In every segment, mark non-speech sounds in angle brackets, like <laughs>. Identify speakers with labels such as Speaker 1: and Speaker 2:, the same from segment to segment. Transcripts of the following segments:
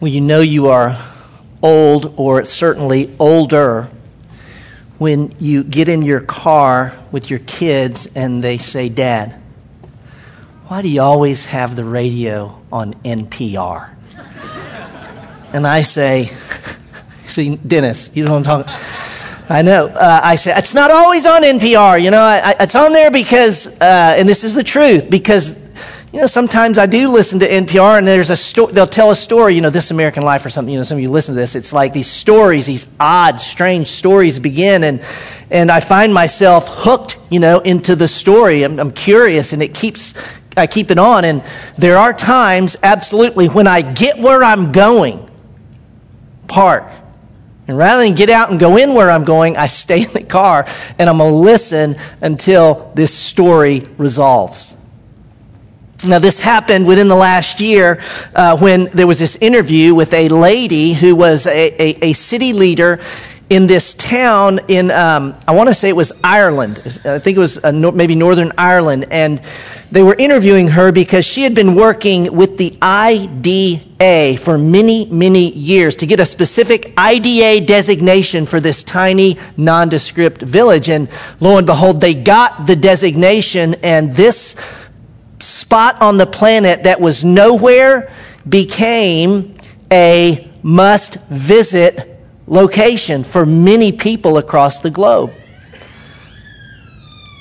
Speaker 1: Well, you know you are old or certainly older when you get in your car with your kids and they say, Dad, why do you always have the radio on NPR? And I say, <laughs> see, Dennis, you know what I'm talking I know. Uh, I say, it's not always on NPR. You know, I, I, it's on there because, uh, and this is the truth, because you know, sometimes I do listen to NPR and there's a story, they'll tell a story, you know, This American Life or something, you know, some of you listen to this. It's like these stories, these odd, strange stories begin and, and I find myself hooked, you know, into the story. I'm, I'm curious and it keeps, I keep it on. And there are times, absolutely, when I get where I'm going, park. And rather than get out and go in where I'm going, I stay in the car and I'm to listen until this story resolves. Now, this happened within the last year uh, when there was this interview with a lady who was a, a, a city leader in this town in, um, I want to say it was Ireland. I think it was uh, maybe Northern Ireland. And they were interviewing her because she had been working with the IDA for many, many years to get a specific IDA designation for this tiny, nondescript village. And lo and behold, they got the designation, and this spot on the planet that was nowhere became a must visit location for many people across the globe.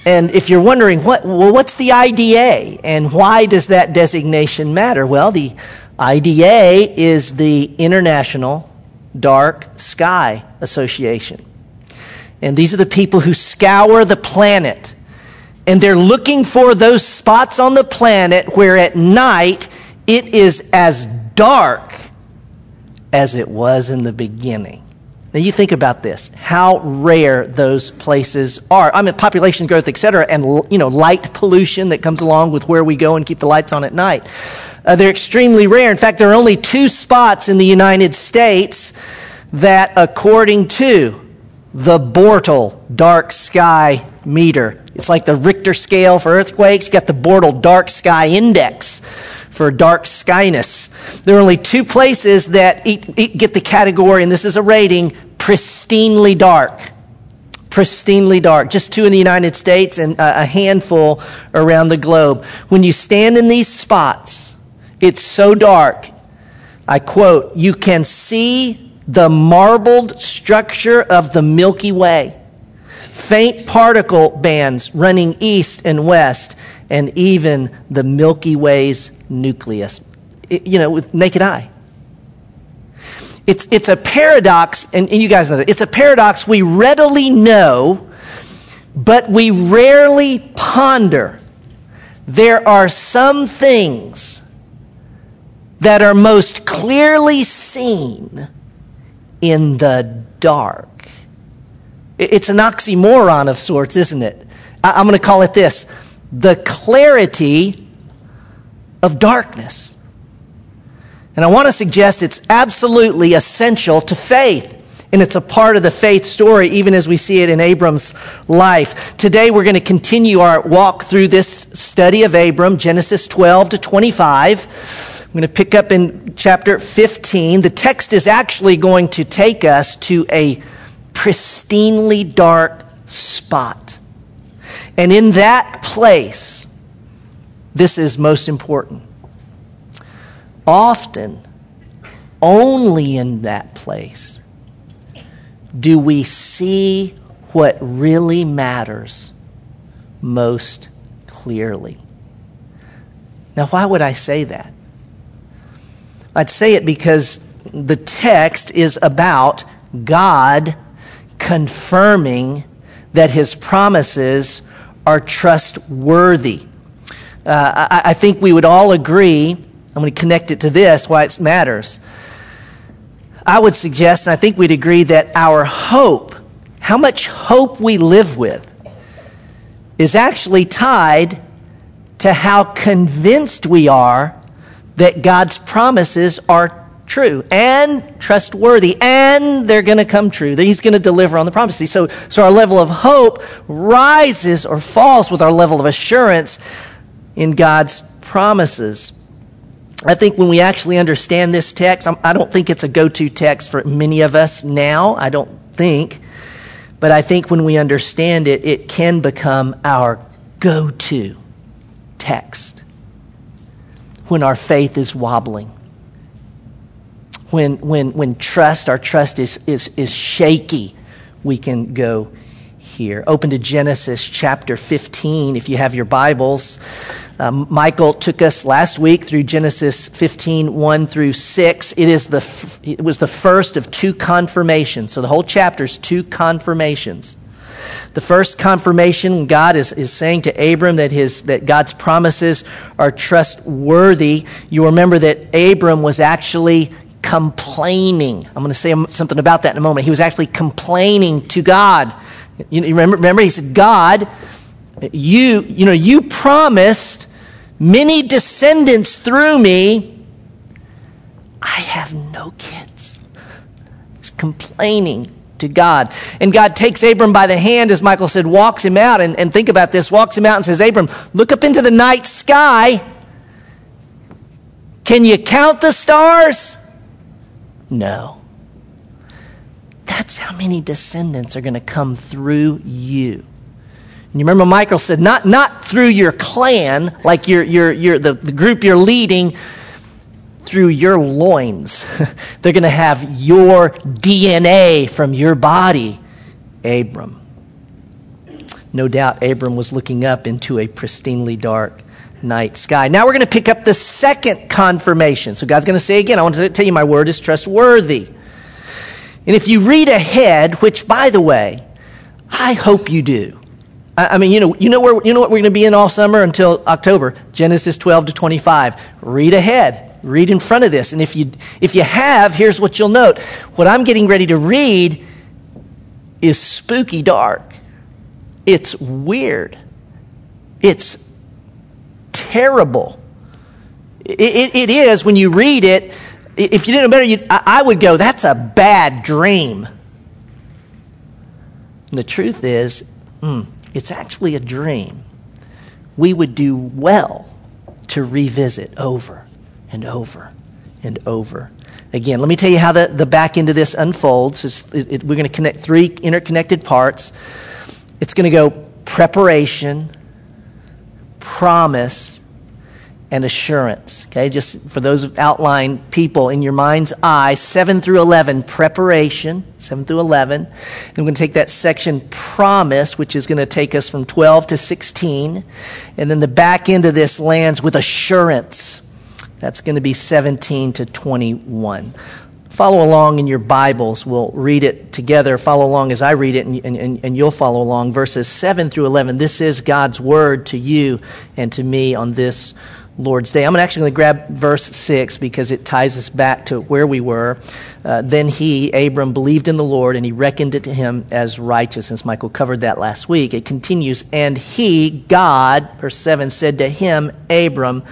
Speaker 1: And if you're wondering, what, well, what's the IDA and why does that designation matter? Well, the IDA is the International Dark Sky Association. And these are the people who scour the planet and they're looking for those spots on the planet where at night it is as dark as it was in the beginning. Now you think about this, how rare those places are. I mean, population growth, et cetera, and you know, light pollution that comes along with where we go and keep the lights on at night. Uh, they're extremely rare. In fact, there are only two spots in the United States that, according to the Bortle dark sky meter, it's like the Richter scale for earthquakes. You got the Bortle Dark Sky Index for dark skyness. There are only two places that get the category, and this is a rating, pristinely dark. Pristinely dark. Just two in the United States and a handful around the globe. When you stand in these spots, it's so dark. I quote, you can see the marbled structure of the Milky Way faint particle bands running east and west, and even the Milky Way's nucleus, it, you know, with naked eye. It's, it's a paradox, and, and you guys know that. It's a paradox we readily know, but we rarely ponder. There are some things that are most clearly seen in the dark. It's an oxymoron of sorts, isn't it? I'm going to call it this the clarity of darkness. And I want to suggest it's absolutely essential to faith. And it's a part of the faith story, even as we see it in Abram's life. Today, we're going to continue our walk through this study of Abram, Genesis 12 to 25. I'm going to pick up in chapter 15. The text is actually going to take us to a pristinely dark spot. And in that place, this is most important. Often, only in that place, do we see what really matters most clearly. Now, why would I say that? I'd say it because the text is about God confirming that his promises are trustworthy. Uh, I, I, think we would all agree, I'm going to connect it to this, why it matters. I would suggest, and I think we'd agree, that our hope, how much hope we live with, is actually tied to how convinced we are that God's promises are true and trustworthy, and they're going to come true. That He's going to deliver on the promises. So, so our level of hope rises or falls with our level of assurance in God's promises. I think when we actually understand this text, I don't think it's a go to text for many of us now. I don't think. But I think when we understand it, it can become our go to text when our faith is wobbling. When, when, when trust, our trust is, is, is shaky, we can go here. Open to Genesis chapter 15 if you have your Bibles. Um, Michael took us last week through Genesis 15, 1 through 6. It, is the, it was the first of two confirmations. So the whole chapter is two confirmations. The first confirmation, God is, is saying to Abram that, his, that God's promises are trustworthy. You remember that Abram was actually complaining. I'm going to say something about that in a moment. He was actually complaining to God. You remember, remember, he said, God, you, you know, you promised many descendants through me. I have no kids. He's complaining to God. And God takes Abram by the hand, as Michael said, walks him out. And, and think about this walks him out and says, Abram, look up into the night sky. Can you count the stars? No. That's how many descendants are going to come through you. And you remember Michael said, not, not through your clan, like your, your, your, the, the group you're leading, through your loins. <laughs> They're going to have your DNA from your body, Abram. No doubt Abram was looking up into a pristinely dark night sky. Now we're going to pick up the second confirmation. So God's going to say again, I want to tell you my word is trustworthy. And if you read ahead, which by the way, I hope you do. I, mean, you know, you know where you know what we're going to be in all summer until October, Genesis 12 to 25. Read ahead. Read in front of this. And if you if you have, here's what you'll note. What I'm getting ready to read is spooky dark. It's weird. It's terrible. It, it, it is when you read it. If you didn't know better, you, I, I would go, that's a bad dream. And the truth is, mm, it's actually a dream. We would do well to revisit over and over and over again. Let me tell you how the, the back end of this unfolds. It, it, we're going to connect three interconnected parts. It's going to go preparation, promise, and assurance. Okay, just for those outline people in your mind's eye, 7 through 11, preparation, 7 through 11. And we're going to take that section, promise, which is going to take us from 12 to 16. And then the back end of this lands with assurance. That's going to be 17 to 21. Follow along in your Bibles. We'll read it together. Follow along as I read it, and, and, and you'll follow along. Verses 7 through 11. This is God's word to you and to me on this Lord's Day. I'm actually going to grab verse 6 because it ties us back to where we were. Uh, then he, Abram, believed in the Lord and he reckoned it to him as righteousness. Michael covered that last week. It continues, and he, God, verse 7, said to him, Abram,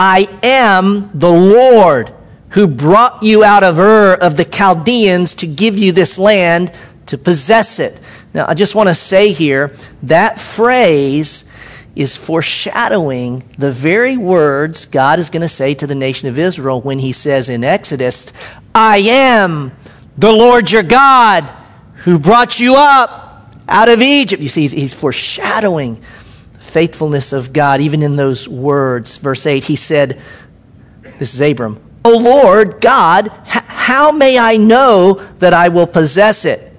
Speaker 1: I am the Lord who brought you out of Ur of the Chaldeans to give you this land to possess it. Now, I just want to say here that phrase is foreshadowing the very words God is going to say to the nation of Israel when he says in Exodus, I am the Lord your God who brought you up out of Egypt. You see, he's, he's foreshadowing faithfulness of God even in those words. Verse 8, he said, This is Abram, O Lord God, how may I know that I will possess it?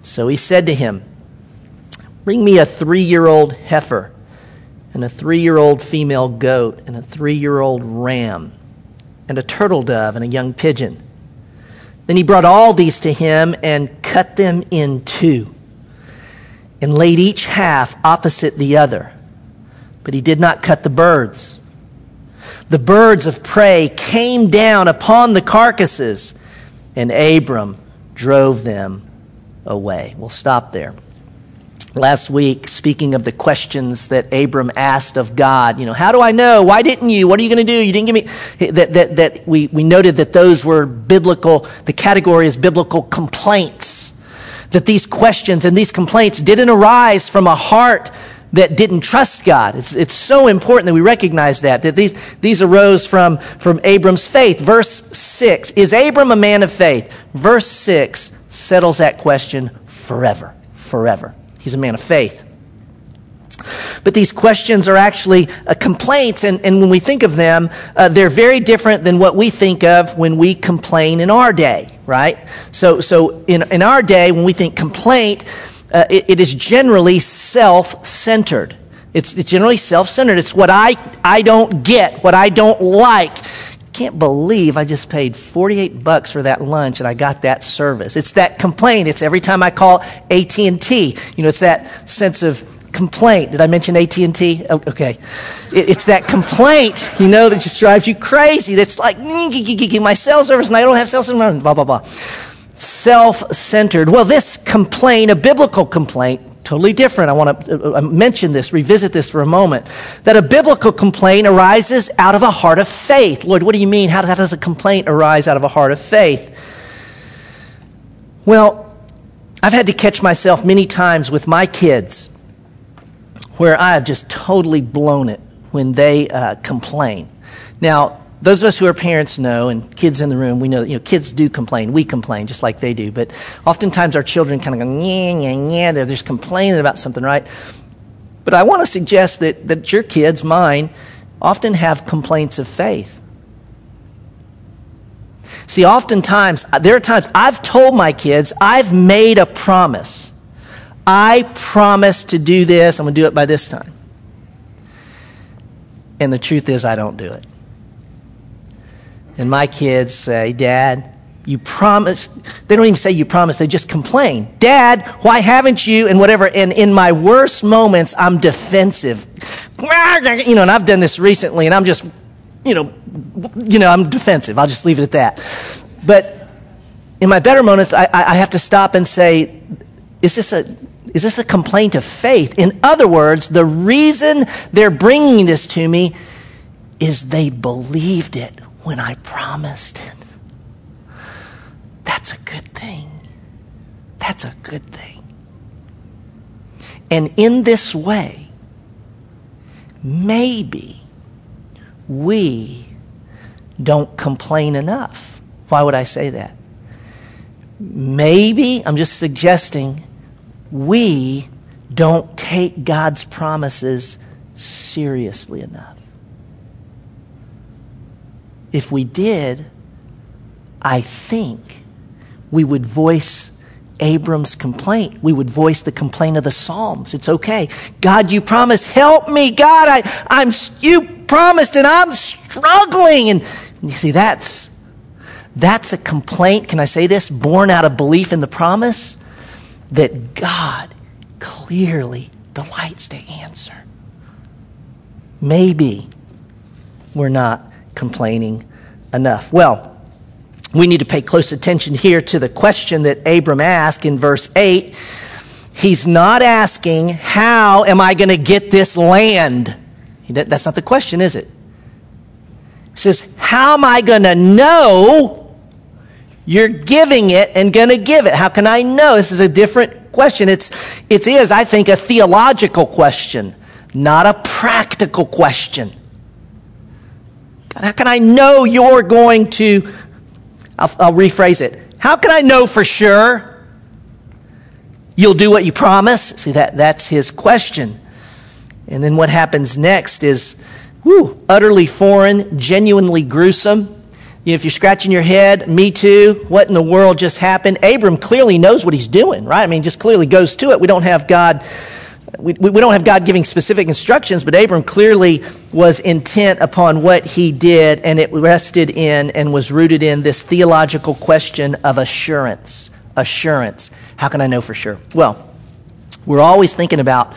Speaker 1: So he said to him, Bring me a three year old heifer and a three year old female goat, and a three year old ram, and a turtle dove, and a young pigeon. Then he brought all these to him and cut them in two, and laid each half opposite the other. But he did not cut the birds. The birds of prey came down upon the carcasses, and Abram drove them away. We'll stop there last week speaking of the questions that abram asked of god you know how do i know why didn't you what are you going to do you didn't give me that, that, that we, we noted that those were biblical the category is biblical complaints that these questions and these complaints didn't arise from a heart that didn't trust God. It's, it's so important that we recognize that, that these, these arose from, from Abram's faith. Verse 6 Is Abram a man of faith? Verse 6 settles that question forever. Forever. He's a man of faith. But these questions are actually uh, complaints, and, and when we think of them, uh, they're very different than what we think of when we complain in our day, right? So, so in, in our day, when we think complaint, uh, it, it is generally self centered. It's, it's generally self centered. It's what I, I don't get, what I don't like. Can't believe I just paid 48 bucks for that lunch and I got that service. It's that complaint. It's every time I call AT&T. You know, it's that sense of complaint. Did I mention AT&T? Oh, okay. it's that complaint, you know, that just drives you crazy. That's like, my cell service and I don't have cell service, blah, blah, blah self centered. Well, this complaint, a biblical complaint, totally different. I want to uh, uh, mention this, revisit this for a moment. That a biblical complaint arises out of a heart of faith. Lord, what do you mean? How, does a complaint arise out of a heart of faith? Well, I've had to catch myself many times with my kids where I have just totally blown it when they uh, complain. Now, those of us who are parents know, and kids in the room, we know, you know, kids do complain. We complain just like they do. But oftentimes our children kind of go, yeah, yeah, yeah. They're just complaining about something, right? But I want to suggest that, that your kids, mine, often have complaints of faith. See, oftentimes, uh, there are times I've told my kids, I've made a promise. I promise to do this, I'm going to do it by this time. And the truth is, I don't do it. And my kids say, Dad, you promise. They don't even say you promise, they just complain. Dad, why haven't you? And whatever. And in my worst moments, I'm defensive. You know, and I've done this recently, and I'm just, you know, you know, I'm defensive. I'll just leave it at that. But in my better moments, I, I have to stop and say, is this a is this a complaint of faith? In other words, the reason they're bringing this to me is they believed it when I promised it. That's a good thing. That's a good thing. And in this way, maybe we don't complain enough. Why would I say that? Maybe, I'm just suggesting, we don't take God's promises seriously enough. If we did, I think we would voice Abram's complaint. We would voice the complaint of the Psalms. It's okay. God, you promised, help me. God, I, I'm, you promised and I'm struggling. And you see, that's, that's a complaint. Can I say this? Born out of belief in the promise that God clearly delights to answer. Maybe we're not complaining enough. Well, we need to pay close attention here to the question that Abram asked in verse 8. He's not asking, How am I going to get this land? That's not the question, is it? He says, How am I going to know you're giving it and going to give it? How can I know? This is a different question. It's, it is, I think, a theological question, not a practical question. God, how can I know you're going to? I'll, I'll rephrase it. How can I know for sure you'll do what you promise? See, that, that's his question. And then what happens next is whew, utterly foreign, genuinely gruesome. You know, if you're scratching your head, me too, what in the world just happened? Abram clearly knows what he's doing, right? I mean, just clearly goes to it. We don't have God we, we don't have God giving specific instructions, but Abram clearly was intent upon what he did, and it rested in and was rooted in this theological question of assurance. Assurance. How can I know for sure? Well, we're always thinking about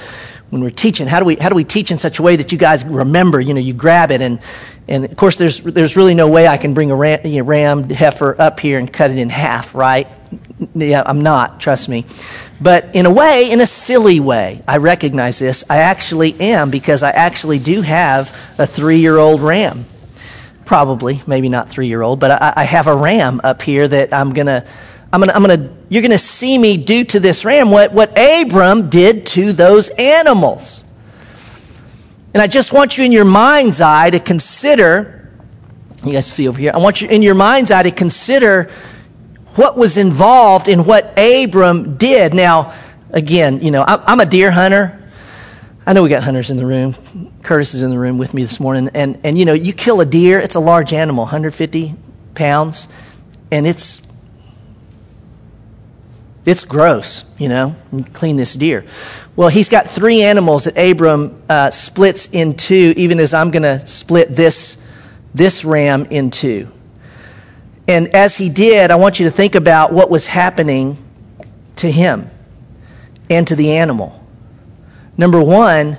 Speaker 1: when we're teaching, how do we, how do we teach in such a way that you guys remember, you know, you grab it and, and of course there's, there's really no way I can bring a ram, you know, ram heifer up here and cut it in half, right? Yeah, I'm not, trust me. But in a way, in a silly way, I recognize this. I actually am because I actually do have a three year old ram. Probably, maybe not three year old, but I, I, have a ram up here that I'm going to. I'm gonna, I'm gonna, you're gonna see me do to this ram what, what Abram did to those animals. And I just want you in your mind's eye to consider, you guys see over here, I want you in your mind's eye to consider what was involved in what Abram did. Now, again, you know, I'm a deer hunter. I know we got hunters in the room. Curtis is in the room with me this morning. And, and you know, you kill a deer, it's a large animal, 150 pounds, and it's it's gross, you know, clean this deer. Well, he's got three animals that Abram uh, splits in two, even as I'm going to split this, this ram in two. And as he did, I want you to think about what was happening to him and to the animal. Number one,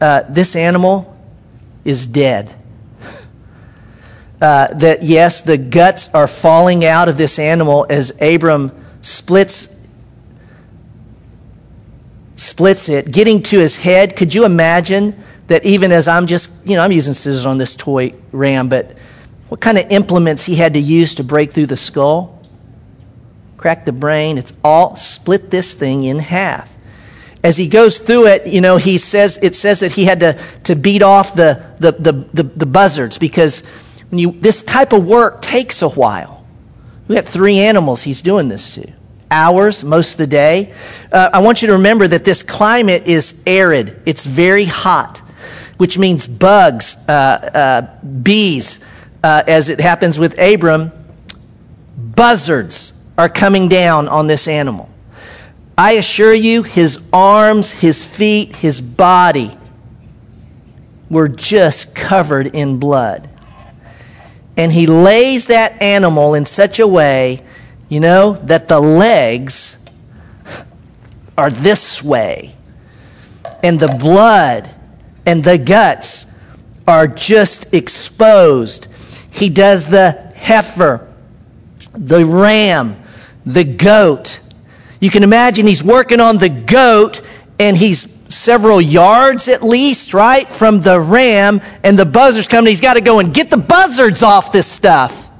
Speaker 1: uh, this animal is dead. <laughs> Uh, that yes, the guts are falling out of this animal as Abram splits splits it, getting to his head. Could you imagine that even as I'm just, you know, I'm using scissors on this toy ram, but what kind of implements he had to use to break through the skull? Crack the brain. It's all split this thing in half. As he goes through it, you know, he says it says that he had to, to beat off the, the, the, the, the buzzards because when you, this type of work takes a while. We got three animals he's doing this to hours most of the day. Uh, I want you to remember that this climate is arid. It's very hot, which means bugs, uh, uh, bees, uh, as it happens with Abram, buzzards are coming down on this animal. I assure you, his arms, his feet, his body were just covered in blood. And he lays that animal in such a way you know, that the legs are this way, and the blood and the guts are just exposed. He does the heifer, the ram, the goat. You can imagine he's working on the goat and he's several yards at least, right, from the ram, and the buzzard's coming. He's got to go and get the buzzards off this stuff.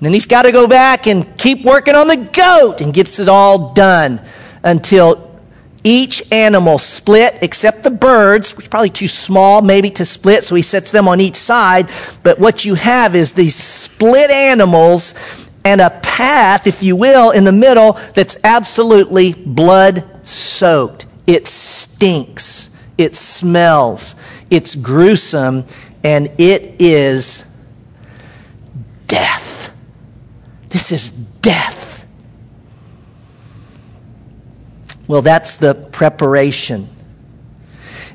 Speaker 1: Then he's got to go back and keep working on the goat and gets it all done until each animal split except the birds, which probably too small maybe to split, so he sets them on each side. But what you have is these split animals and a path, if you will, in the middle that's absolutely blood soaked. It stinks, it smells, it's gruesome, and it is death. This is death. Well, that's the preparation.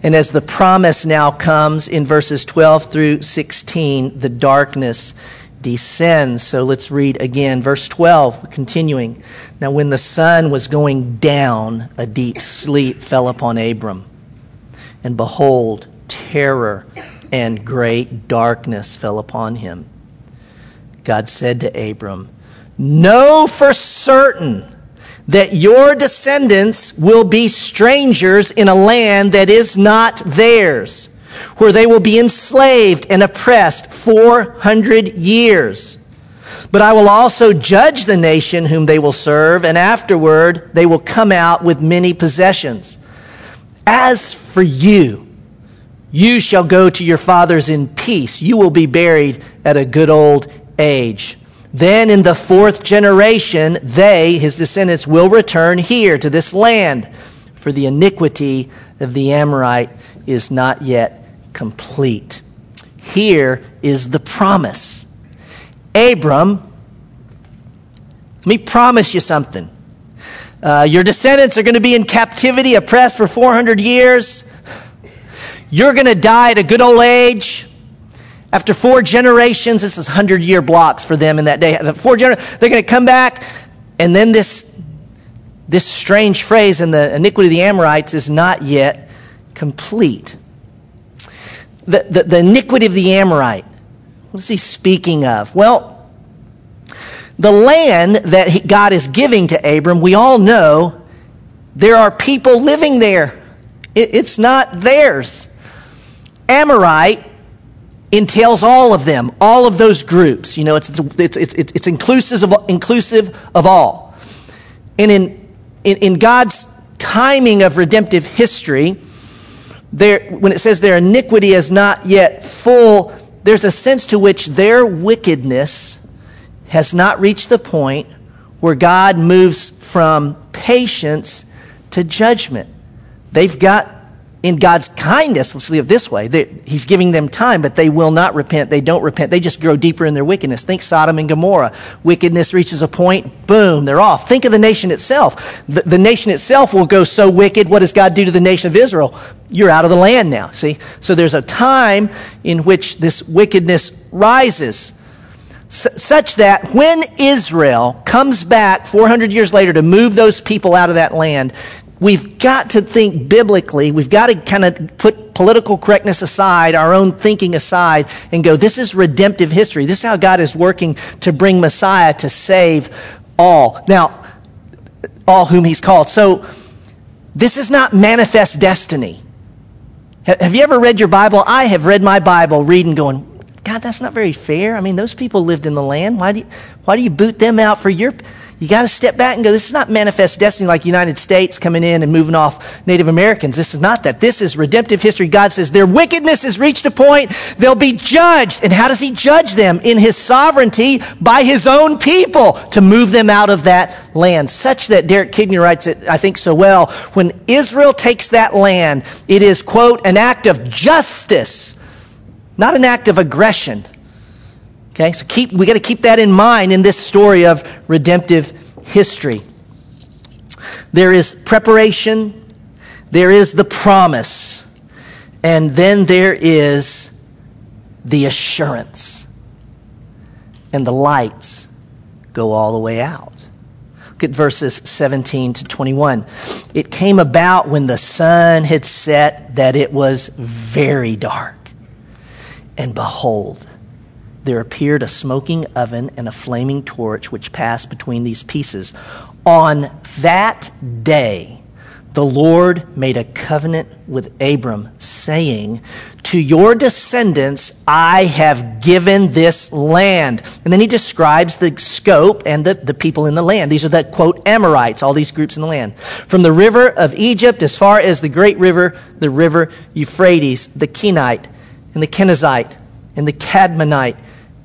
Speaker 1: And as the promise now comes in verses 12 through 16, the darkness descends. So let's read again. Verse 12, continuing. Now, when the sun was going down, a deep sleep fell upon Abram. And behold, terror and great darkness fell upon him. God said to Abram, Know for certain that your descendants will be strangers in a land that is not theirs, where they will be enslaved and oppressed 400 years. But I will also judge the nation whom they will serve, and afterward they will come out with many possessions. As for you, you shall go to your fathers in peace. You will be buried at a good old age. Then in the fourth generation, they, his descendants, will return here to this land, for the iniquity of the Amorite is not yet complete. Here is the promise. Abram, let me promise you something. Uh, your descendants are going to be in captivity, oppressed for 400 years. You're going to die at a good old age. After four generations, this is 100 year blocks for them in that day. Four gener- they're going to come back, and then this, this strange phrase in the iniquity of the Amorites is not yet complete. The, the, the iniquity of the Amorite, what is he speaking of? Well, the land that he, God is giving to Abram, we all know there are people living there. It, it's not theirs. Amorite entails all of them, all of those groups. You know, it's, it's, it's, it's, inclusive, of, inclusive of all. And in, in, in God's timing of redemptive history, their, when it says their iniquity is not yet full, there's a sense to which their wickedness has not reached the point where God moves from patience to judgment. They've got in God's kindness, let's leave it this way, He's giving them time, but they will not repent. They don't repent. They just grow deeper in their wickedness. Think Sodom and Gomorrah. Wickedness reaches a point, boom, they're off. Think of the nation itself. The, the nation itself will go so wicked. What does God do to the nation of Israel? You're out of the land now, see? So there's a time in which this wickedness rises. such that when Israel comes back 400 years later to move those people out of that land, we've got to think biblically. We've got to kind of put political correctness aside, our own thinking aside, and go, this is redemptive history. This is how God is working to bring Messiah to save all. Now, all whom he's called. So, this is not manifest destiny. Have you ever read your Bible? I have read my Bible, reading, going, God, that's not very fair. I mean, those people lived in the land. Why do you, why do you boot them out for your you got to step back and go, this is not manifest destiny like United States coming in and moving off Native Americans. This is not that. This is redemptive history. God says their wickedness has reached a point, they'll be judged. And how does He judge them? In His sovereignty by His own people to move them out of that land. Such that Derek Kidner writes it, I think, so well. When Israel takes that land, it is, quote, an act of justice, not an act of aggression. Okay, so keep, we got to keep that in mind in this story of redemptive history. There is preparation, there is the promise, and then there is the assurance. And the lights go all the way out. Look at verses 17 to 21. It came about when the sun had set that it was very dark. And behold, there appeared a smoking oven and a flaming torch which passed between these pieces. On that day, the Lord made a covenant with Abram, saying, To your descendants I have given this land. And then he describes the scope and the, the people in the land. These are the, quote, Amorites, all these groups in the land. From the river of Egypt as far as the great river, the river Euphrates, the Kenite, and the Kenizzite, and the Cadmonite,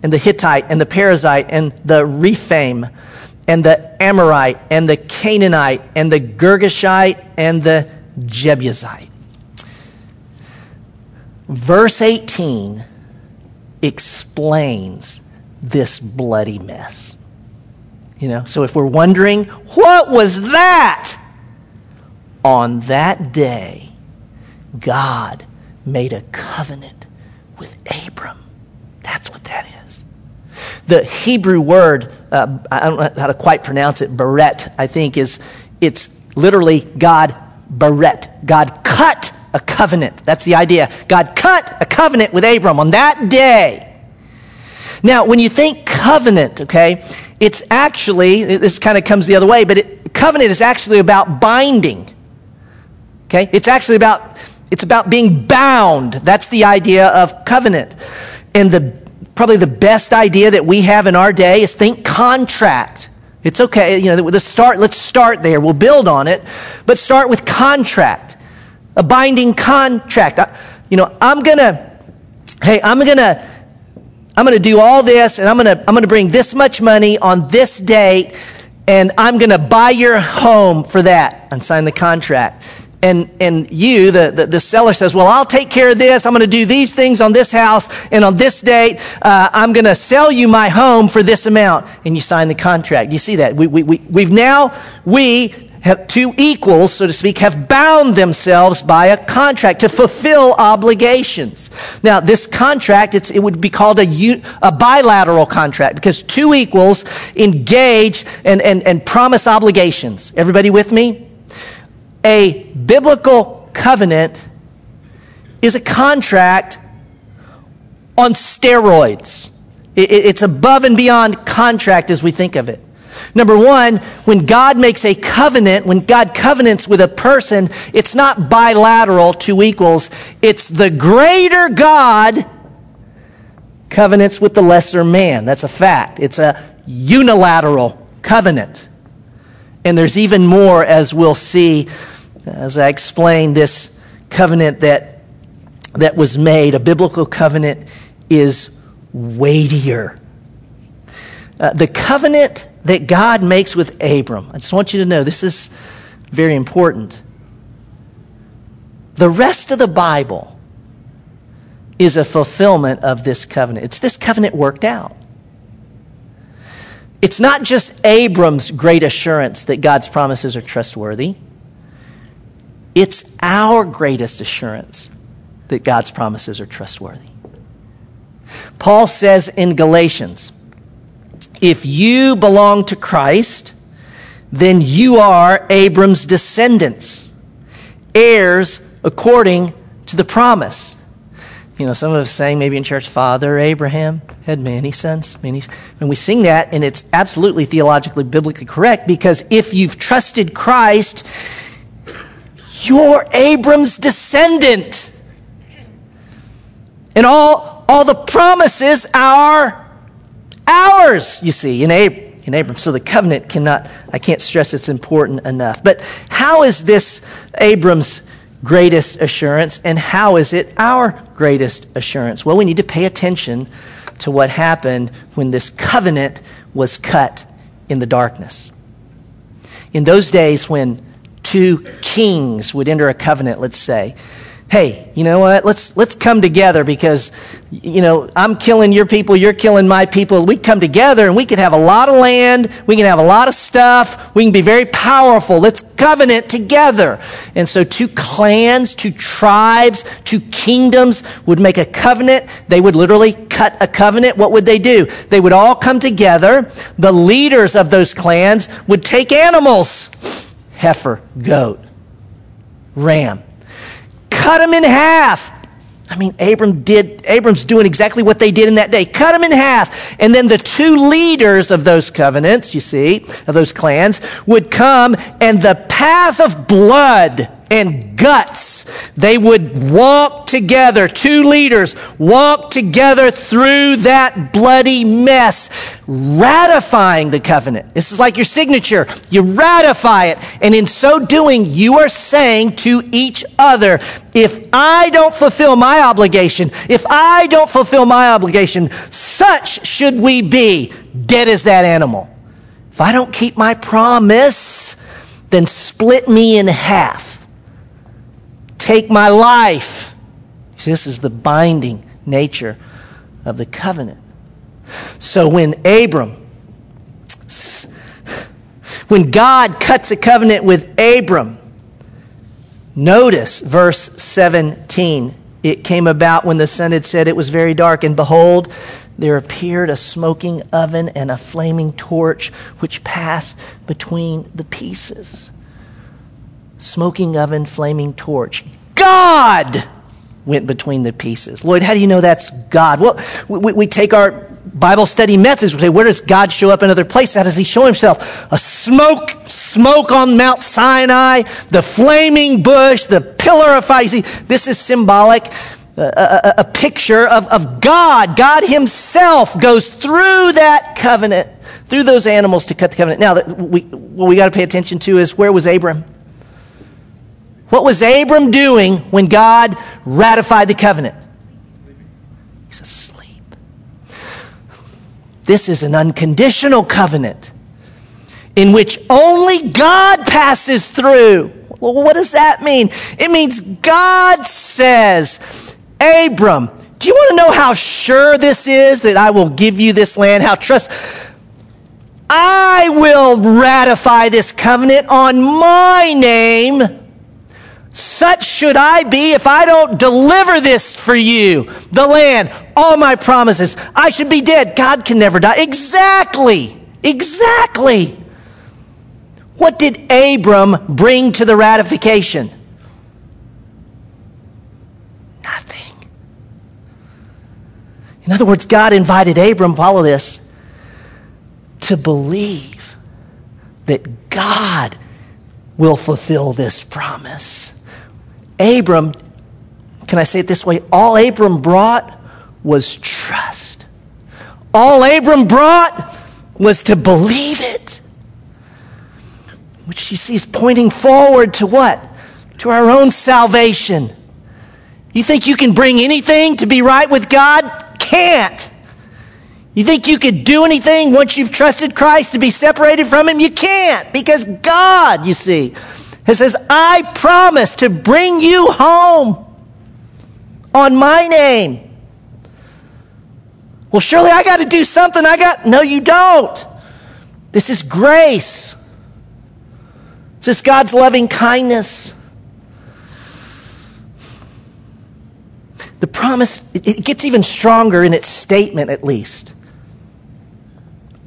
Speaker 1: and the Hittite and the Perizzite and the Rephaim and the Amorite and the Canaanite and the Girgashite and the Jebusite. Verse 18 explains this bloody mess. You know, so if we're wondering, what was that? On that day, God made a covenant with Abram. That's what that is. The Hebrew word, uh, I don't know how to quite pronounce it, beret, I think, is it's literally God beret. God cut a covenant. That's the idea. God cut a covenant with Abram on that day. Now, when you think covenant, okay, it's actually, this kind of comes the other way, but it, covenant is actually about binding. Okay? It's actually about, it's about being bound. That's the idea of covenant. And the probably the best idea that we have in our day is think contract. It's okay, you know, the start, let's start there. We'll build on it, but start with contract, a binding contract. you know, I'm gonna, hey, I'm gonna, I'm gonna do all this, and I'm gonna, I'm gonna bring this much money on this date, and I'm gonna buy your home for that and sign the contract and, and you, the, the, the, seller says, Well, I'll take care of this. I'm going to do these things on this house, and on this date, uh, I'm going to sell you my home for this amount. And you sign the contract. You see that? We, we, we, we've now, we have two equals, so to speak, have bound themselves by a contract to fulfill obligations. Now, this contract, it would be called a, a bilateral contract because two equals engage and, and, and promise obligations. Everybody with me? A biblical covenant is a contract on steroids. It's above and beyond contract as we think of it. Number one, when God makes a covenant, when God covenants with a person, it's not bilateral, two equals. It's the greater God covenants with the lesser man. That's a fact. It's a unilateral covenant. And there's even more, as we'll see as I explain this covenant that that was made, a biblical covenant, is weightier. Uh, the covenant that God makes with Abram, I just want you to know this is very important. The rest of the Bible is a fulfillment of this covenant. It's this covenant worked out. It's not just Abram's great assurance that God's promises are trustworthy. It's our greatest assurance that God's promises are trustworthy. Paul says in Galatians, if you belong to Christ, then you are Abram's descendants, heirs according to the promise. You know, some of us saying maybe in church, Father Abraham had many sons, many. And we sing that, and it's absolutely theologically, biblically correct because if you've trusted Christ, you're Abram's descendant. And all, all the promises are ours, you see, in, Ab- in Abram. So the covenant cannot, I can't stress it's important enough. But how is this Abram's greatest assurance, and how is it our greatest assurance? Well, we need to pay attention to what happened when this covenant was cut in the darkness. In those days, when two kings would enter a covenant, let's say, hey, you know what? Let's, let's come together because, you know, I'm killing your people, you're killing my people. We come together and we can have a lot of land, we can have a lot of stuff, we can be very powerful. Let's covenant together. And so two clans, two tribes, two kingdoms would make a covenant. They would literally cut a covenant. What would they do? They would all come together. The leaders of those clans would take animals heifer, goat, ram cut them in half. I mean, Abram did, Abram's doing exactly what they did in that day. Cut them in half. And then the two leaders of those covenants, you see, of those clans, would come and the path of blood and guts. They would walk together, two leaders walk together through that bloody mess, ratifying the covenant. This is like your signature. You ratify it. And in so doing, you are saying to each other, if I don't fulfill my obligation, if I don't fulfill my obligation, such should we be, dead as that animal. If I don't keep my promise, then split me in half take my life. This is the binding nature of the covenant. So when Abram, when God cuts a covenant with Abram, notice verse 17. It came about when the sun had said it was very dark, and behold, there appeared a smoking oven and a flaming torch which passed between the pieces smoking oven, flaming torch. God went between the pieces. Lloyd, how do you know that's God? Well, we, we take our Bible study methods. We say, where does God show up in other places? How does he show himself? A smoke, smoke on Mount Sinai, the flaming bush, the pillar of fire. See, this is symbolic. A, a, a picture of, of God. God Himself goes through that covenant, through those animals to cut the covenant. Now, we, what we got to pay attention to is where was Abram? What was Abram doing when God ratified the covenant? He's asleep. This is an unconditional covenant in which only God passes through. Well, what does that mean? It means God says, Abram, do you want to know how sure this is that I will give you this land? How trust. I will ratify this covenant on my name such should I be if I don't deliver this for you, the land, all my promises. I should be dead. God can never die. Exactly. Exactly. What did Abram bring to the ratification? Nothing. In other words, God invited Abram, follow this, to believe that God will fulfill this promise. Abram, can I say it this way? All Abram brought was trust. All Abram brought was to believe it. Which she sees pointing forward to what? To our own salvation. You think you can bring anything to be right with God? Can't. You think you could do anything once you've trusted Christ to be separated from Him? You can't because God, you see, has says, I promise to bring you home on my name. Well, surely I got to do something. I got, no, you don't. This is grace. This is God's loving kindness. The promise, it gets even stronger in its statement, at least.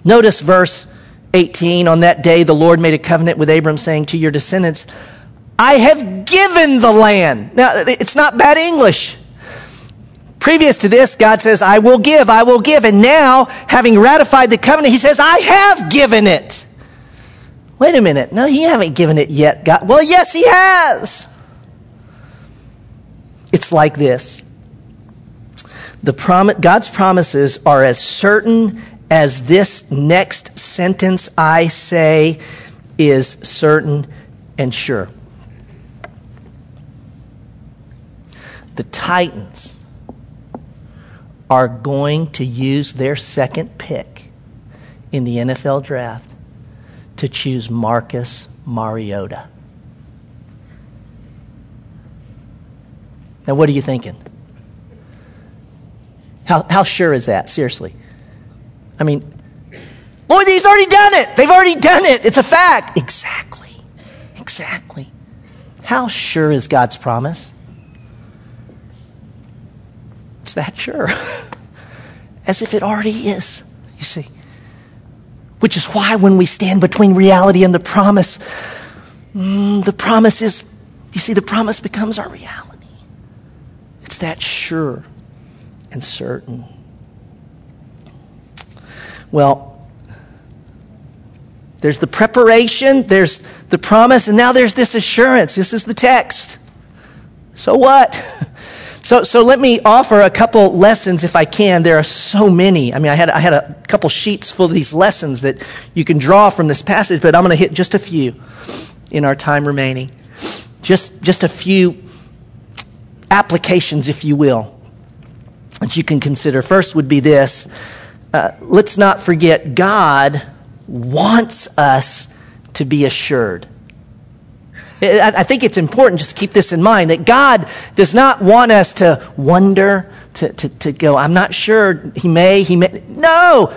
Speaker 1: Notice verse 18 On that day, the Lord made a covenant with Abram, saying, To your descendants, I have given the land. Now, it's not bad English. Previous to this, God says, I will give, I will give. And now, having ratified the covenant, He says, I have given it. Wait a minute. No, He haven't given it yet, God. Well, yes, He has. It's like this the prom- God's promises are as certain as this next sentence I say is certain and sure. The Titans are going to use their second pick in the NFL draft to choose Marcus Mariota. Now, what are you thinking? How, how sure is that? Seriously. I mean, Lord, he's already done it. They've already done it. It's a fact. Exactly. Exactly. How sure is God's promise? It's that sure. <laughs> As if it already is, you see. Which is why when we stand between reality and the promise, mm, the promise is, you see, the promise becomes our reality. It's that sure and certain. Well, there's the preparation, there's the promise, and now there's this assurance. This is the text. So what? <laughs> So, so let me offer a couple lessons if I can. There are so many. I mean, I had, I had a couple sheets full of these lessons that you can draw from this passage, but I'm going to hit just a few in our time remaining. Just, just a few applications, if you will, that you can consider. First would be this uh, let's not forget God wants us to be assured. I think it's important just to keep this in mind that God does not want us to wonder, to, to, to go, I'm not sure, he may, he may. No!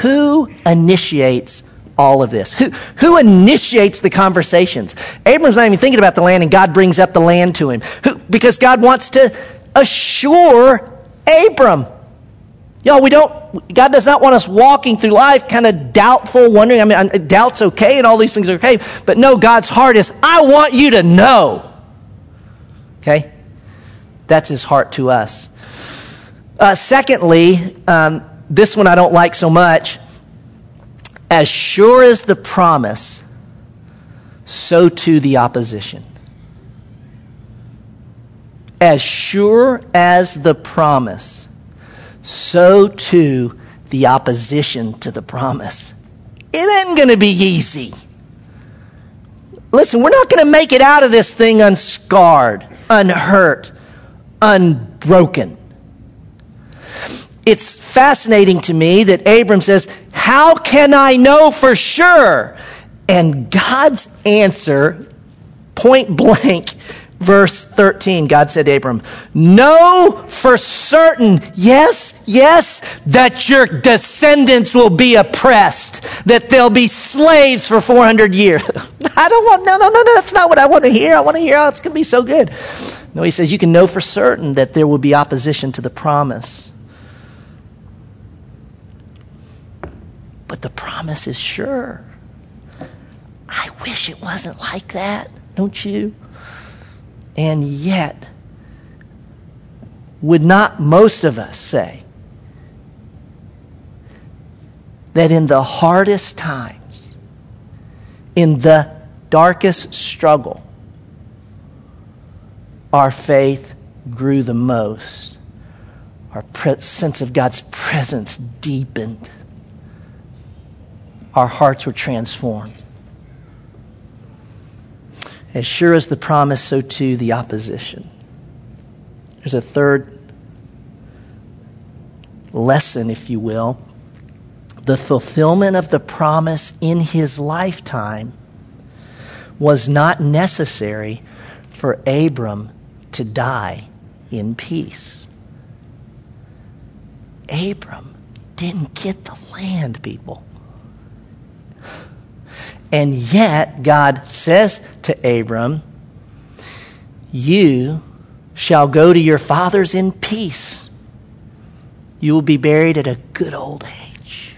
Speaker 1: Who initiates all of this? Who, who initiates the conversations? Abram's not even thinking about the land, and God brings up the land to him. Who, because God wants to assure Abram. Y'all, we don't, God does not want us walking through life kind of doubtful, wondering. I mean, doubt's okay and all these things are okay. But no, God's heart is, I want you to know. Okay? That's his heart to us. Uh, secondly, um, this one I don't like so much. As sure as the promise, so too the opposition. As sure as the promise so too the opposition to the promise. It ain't going to be easy. Listen, we're not going to make it out of this thing unscarred, unhurt, unbroken. It's fascinating to me that Abram says, How can I know for sure? And God's answer, point blank, verse 13, God said to Abram, Know for certain, yes, yes, that your descendants will be oppressed, that they'll be slaves for 400 years. <laughs> I don't want, no, no, no, no, that's not what I want to hear. I want to hear, oh, it's going to be so good. No, he says, You can know for certain that there will be opposition to the promise. But the promise is sure. I wish it wasn't like that, don't you? And yet, would not most of us say that in the hardest times, in the darkest struggle, our faith grew the most? Our pre- sense of God's presence deepened. Our hearts were transformed. As sure as the promise, so too the opposition. There's a third lesson, if you will. The fulfillment of the promise in his lifetime was not necessary for Abram to die in peace. Abram didn't get the land, people. And yet, God says to Abram, You shall go to your fathers in peace. You will be buried at a good old age.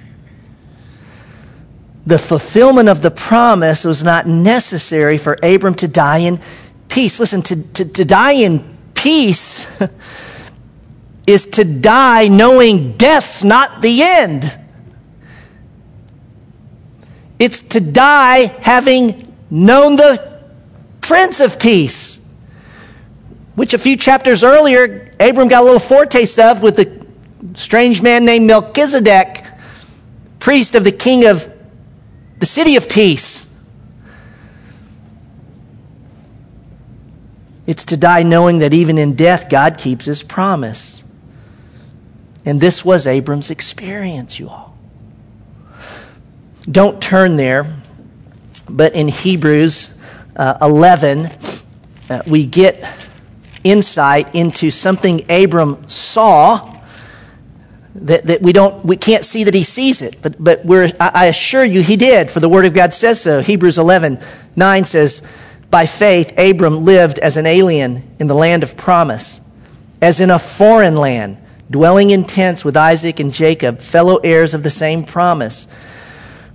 Speaker 1: The fulfillment of the promise was not necessary for Abram to die in peace. Listen, to, to, to die in peace <laughs> is to die knowing death's not the end. It's to die having known the Prince of Peace, which a few chapters earlier, Abram got a little foretaste of with the strange man named Melchizedek, priest of the king of the city of peace. It's to die knowing that even in death, God keeps his promise. And this was Abram's experience, you all. Don't turn there, but in Hebrews uh, 11, uh, we get insight into something Abram saw that, that we don't we can't see that he sees it. But but we're I, I assure you he did for the word of god says so. Hebrews 11 9 says by faith abram lived as an alien in the land of promise as in a foreign land dwelling in tents with isaac and jacob fellow heirs of the same promise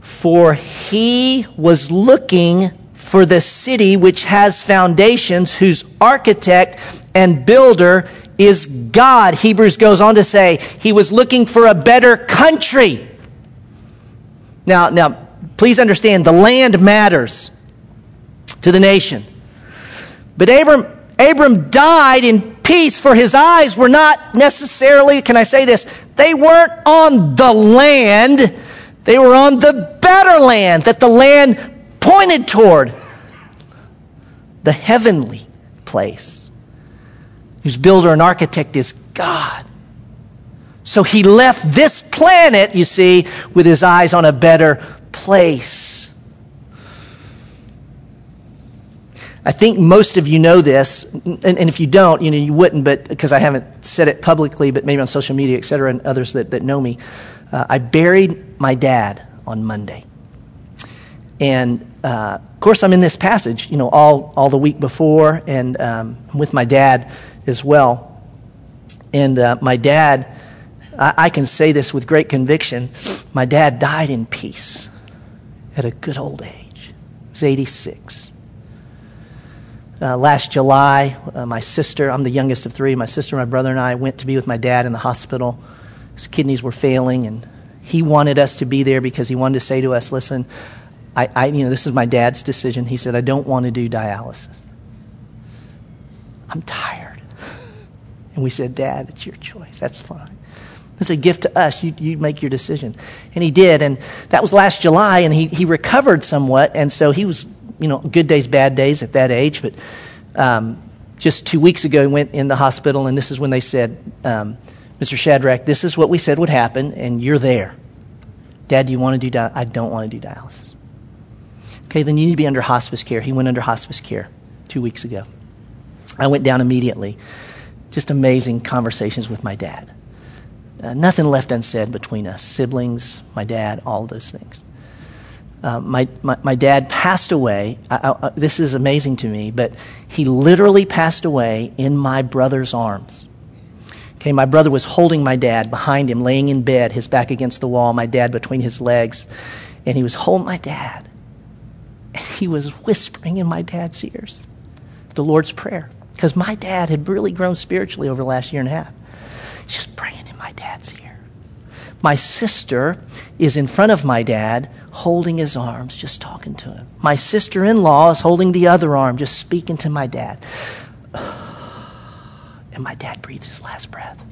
Speaker 1: for he was looking for the city which has foundations, whose architect and builder is God. Hebrews goes on to say he was looking for a better country. Now, now, please understand the land matters to the nation. But Abram, Abram died in peace, for his eyes were not necessarily, can I say this? They weren't on the land they were on the better land that the land pointed toward the heavenly place, whose builder and architect is God. So he left this planet, you see, with his eyes on a better place. I think most of you know this, and, and, if you don't, you know, you wouldn't, but because I haven't said it publicly, but maybe on social media, et cetera, and others that, that know me. Uh, I buried my dad on Monday. And uh, of course, I'm in this passage, you know, all, all the week before, and um, with my dad as well. And uh, my dad, I, I can say this with great conviction my dad died in peace at a good old age. He was 86. Uh, last July, uh, my sister, I'm the youngest of three, my sister, my brother, and I went to be with my dad in the hospital. His kidneys were failing, and he wanted us to be there because he wanted to say to us, listen, I, I, you know, this is my dad's decision. He said, I don't want to do dialysis. I'm tired. <laughs> And we said, Dad, it's your choice. That's fine. It's a gift to us. You, you make your decision. And he did. And that was last July, and he, he recovered somewhat. And so he was, you know, good days, bad days at that age. But um, just two weeks ago, he went in the hospital, and this is when they said, um, Mr. Shadrach, this is what we said would happen, and you're there. Dad, do you want to do dialysis? I don't want to do dialysis. Okay, then you need to be under hospice care. He went under hospice care two weeks ago. I went down immediately. Just amazing conversations with my dad. Uh, nothing left unsaid between us siblings, my dad, all those things. Uh, my, my, my, dad passed away. I, I, this is amazing to me, but he literally passed away in my brother's arms. Okay, my brother was holding my dad behind him, laying in bed, his back against the wall, my dad between his legs. And he was holding my dad. And he was whispering in my dad's ears the Lord's Prayer. Because my dad had really grown spiritually over the last year and a half. Just praying in my dad's ear. My sister is in front of my dad, holding his arms, just talking to him. My sister in law is holding the other arm, just speaking to my dad. And my dad breathes his last breath.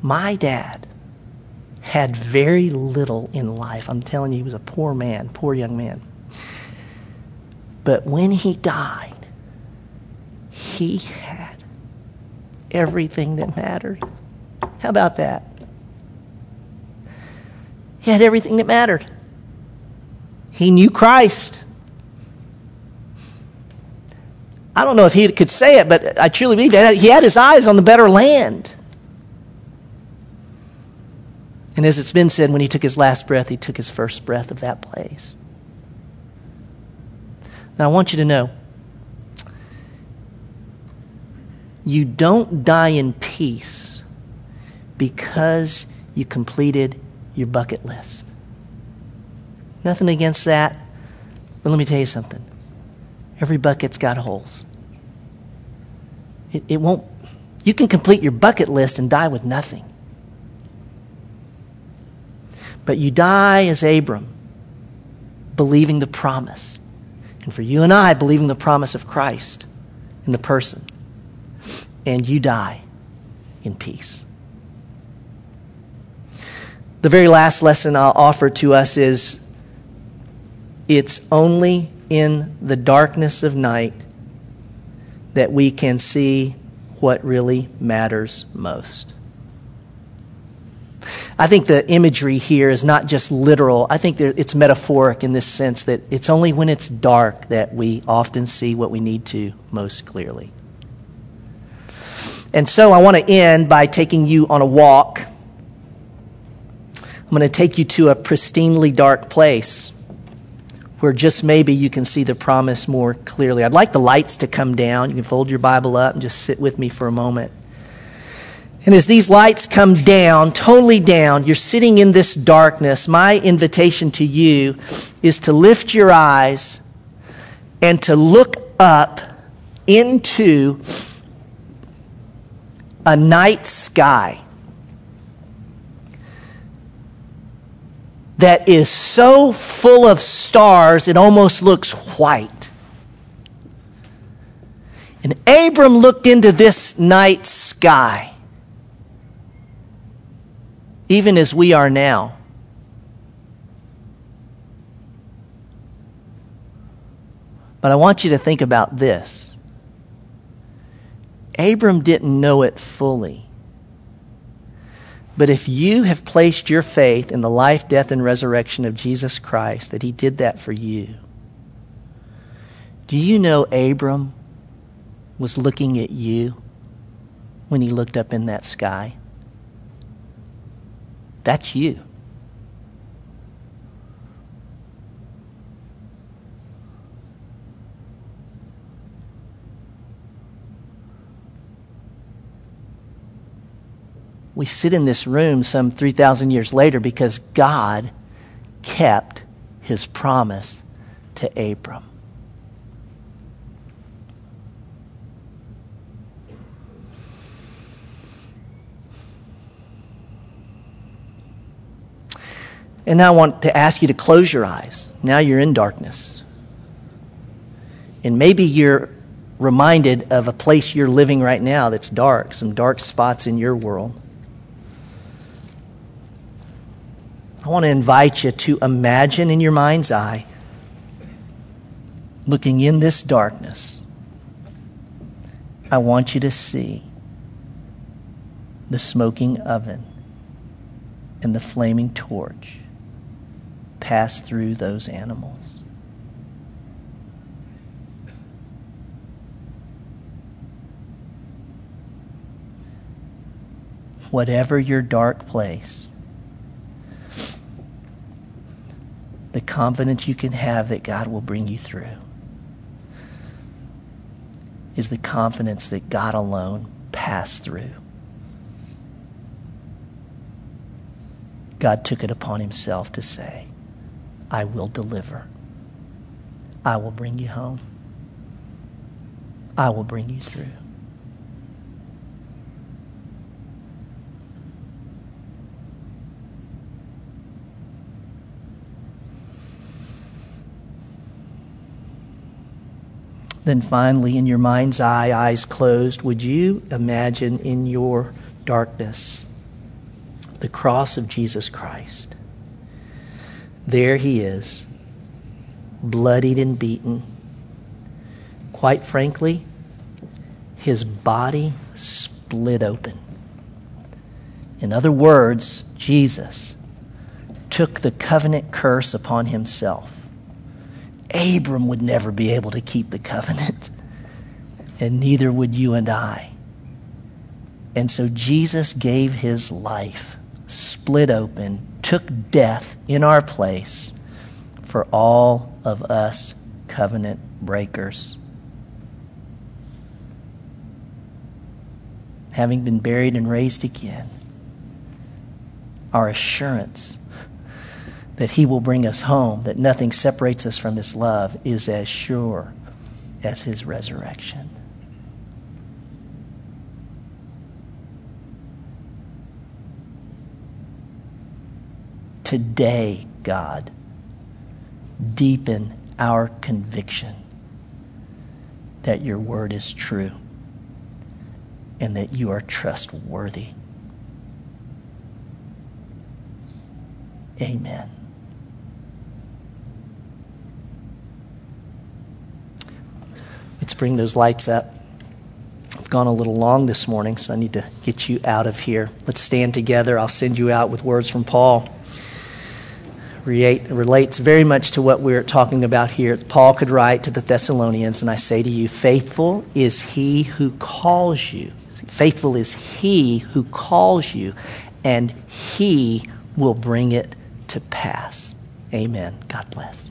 Speaker 1: My dad had very little in life. I'm telling you, he was a poor man, poor young man. But when he died, he had everything that mattered. How about that? He had everything that mattered. He knew Christ. I don't know if he could say it, but I truly believe that he had his eyes on the better land. And as it's been said, when he took his last breath, he took his first breath of that place. Now, I want you to know you don't die in peace because you completed your bucket list. Nothing against that, but let me tell you something. Every bucket's got holes. It, it won't, you can complete your bucket list and die with nothing. But you die as Abram, believing the promise. And for you and I, believing the promise of Christ in the person. And you die in peace. The very last lesson I'll offer to us is it's only in the darkness of night that we can see what really matters most. I think the imagery here is not just literal. I think it's metaphoric in this sense that it's only when it's dark that we often see what we need to most clearly. And so I want to end by taking you on a walk I'm going to take you to a pristinely dark place where just maybe you can see the promise more clearly. I'd like the lights to come down. You can fold your Bible up and just sit with me for a moment. And as these lights come down, totally down, you're sitting in this darkness. My invitation to you is to lift your eyes and to look up into a night sky. That is so full of stars it almost looks white. And Abram looked into this night sky, even as we are now. But I want you to think about this. Abram didn't know it fully. But if you have placed your faith in the life, death, and resurrection of Jesus Christ, that he did that for you, do you know Abram was looking at you when he looked up in that sky? That's you. We sit in this room some 3,000 years later because God kept his promise to Abram. And now I want to ask you to close your eyes. Now you're in darkness. And maybe you're reminded of a place you're living right now that's dark, some dark spots in your world. I want to invite you to imagine in your mind's eye, looking in this darkness, I want you to see the smoking oven and the flaming torch pass through those animals. Whatever your dark place, the confidence you can have that God will bring you through is the confidence that God alone passed through. God took it upon himself to say, I will deliver. I will bring you home. I will bring you through. Then finally, in your mind's eye, eyes closed, would you imagine in your darkness the cross of Jesus Christ? There he is, bloodied and beaten. Quite frankly, his body split open. In other words, Jesus took the covenant curse upon himself. Abram would never be able to keep the covenant, and neither would you and I. And so Jesus gave his life, split open, took death in our place for all of us covenant breakers. Having been buried and raised again, our assurance that He will bring us home, that nothing separates us from His love, is as sure as His resurrection. Today, God, deepen our conviction that your word is true and that you are trustworthy. Amen. Let's bring those lights up. I've gone a little long this morning, so I need to get you out of here. Let's stand together. I'll send you out with words from Paul relates very much to what we're talking about here. Paul could write to the Thessalonians, and I say to you, faithful is he who calls you. Faithful is he who calls you, and he will bring it to pass. Amen. God bless.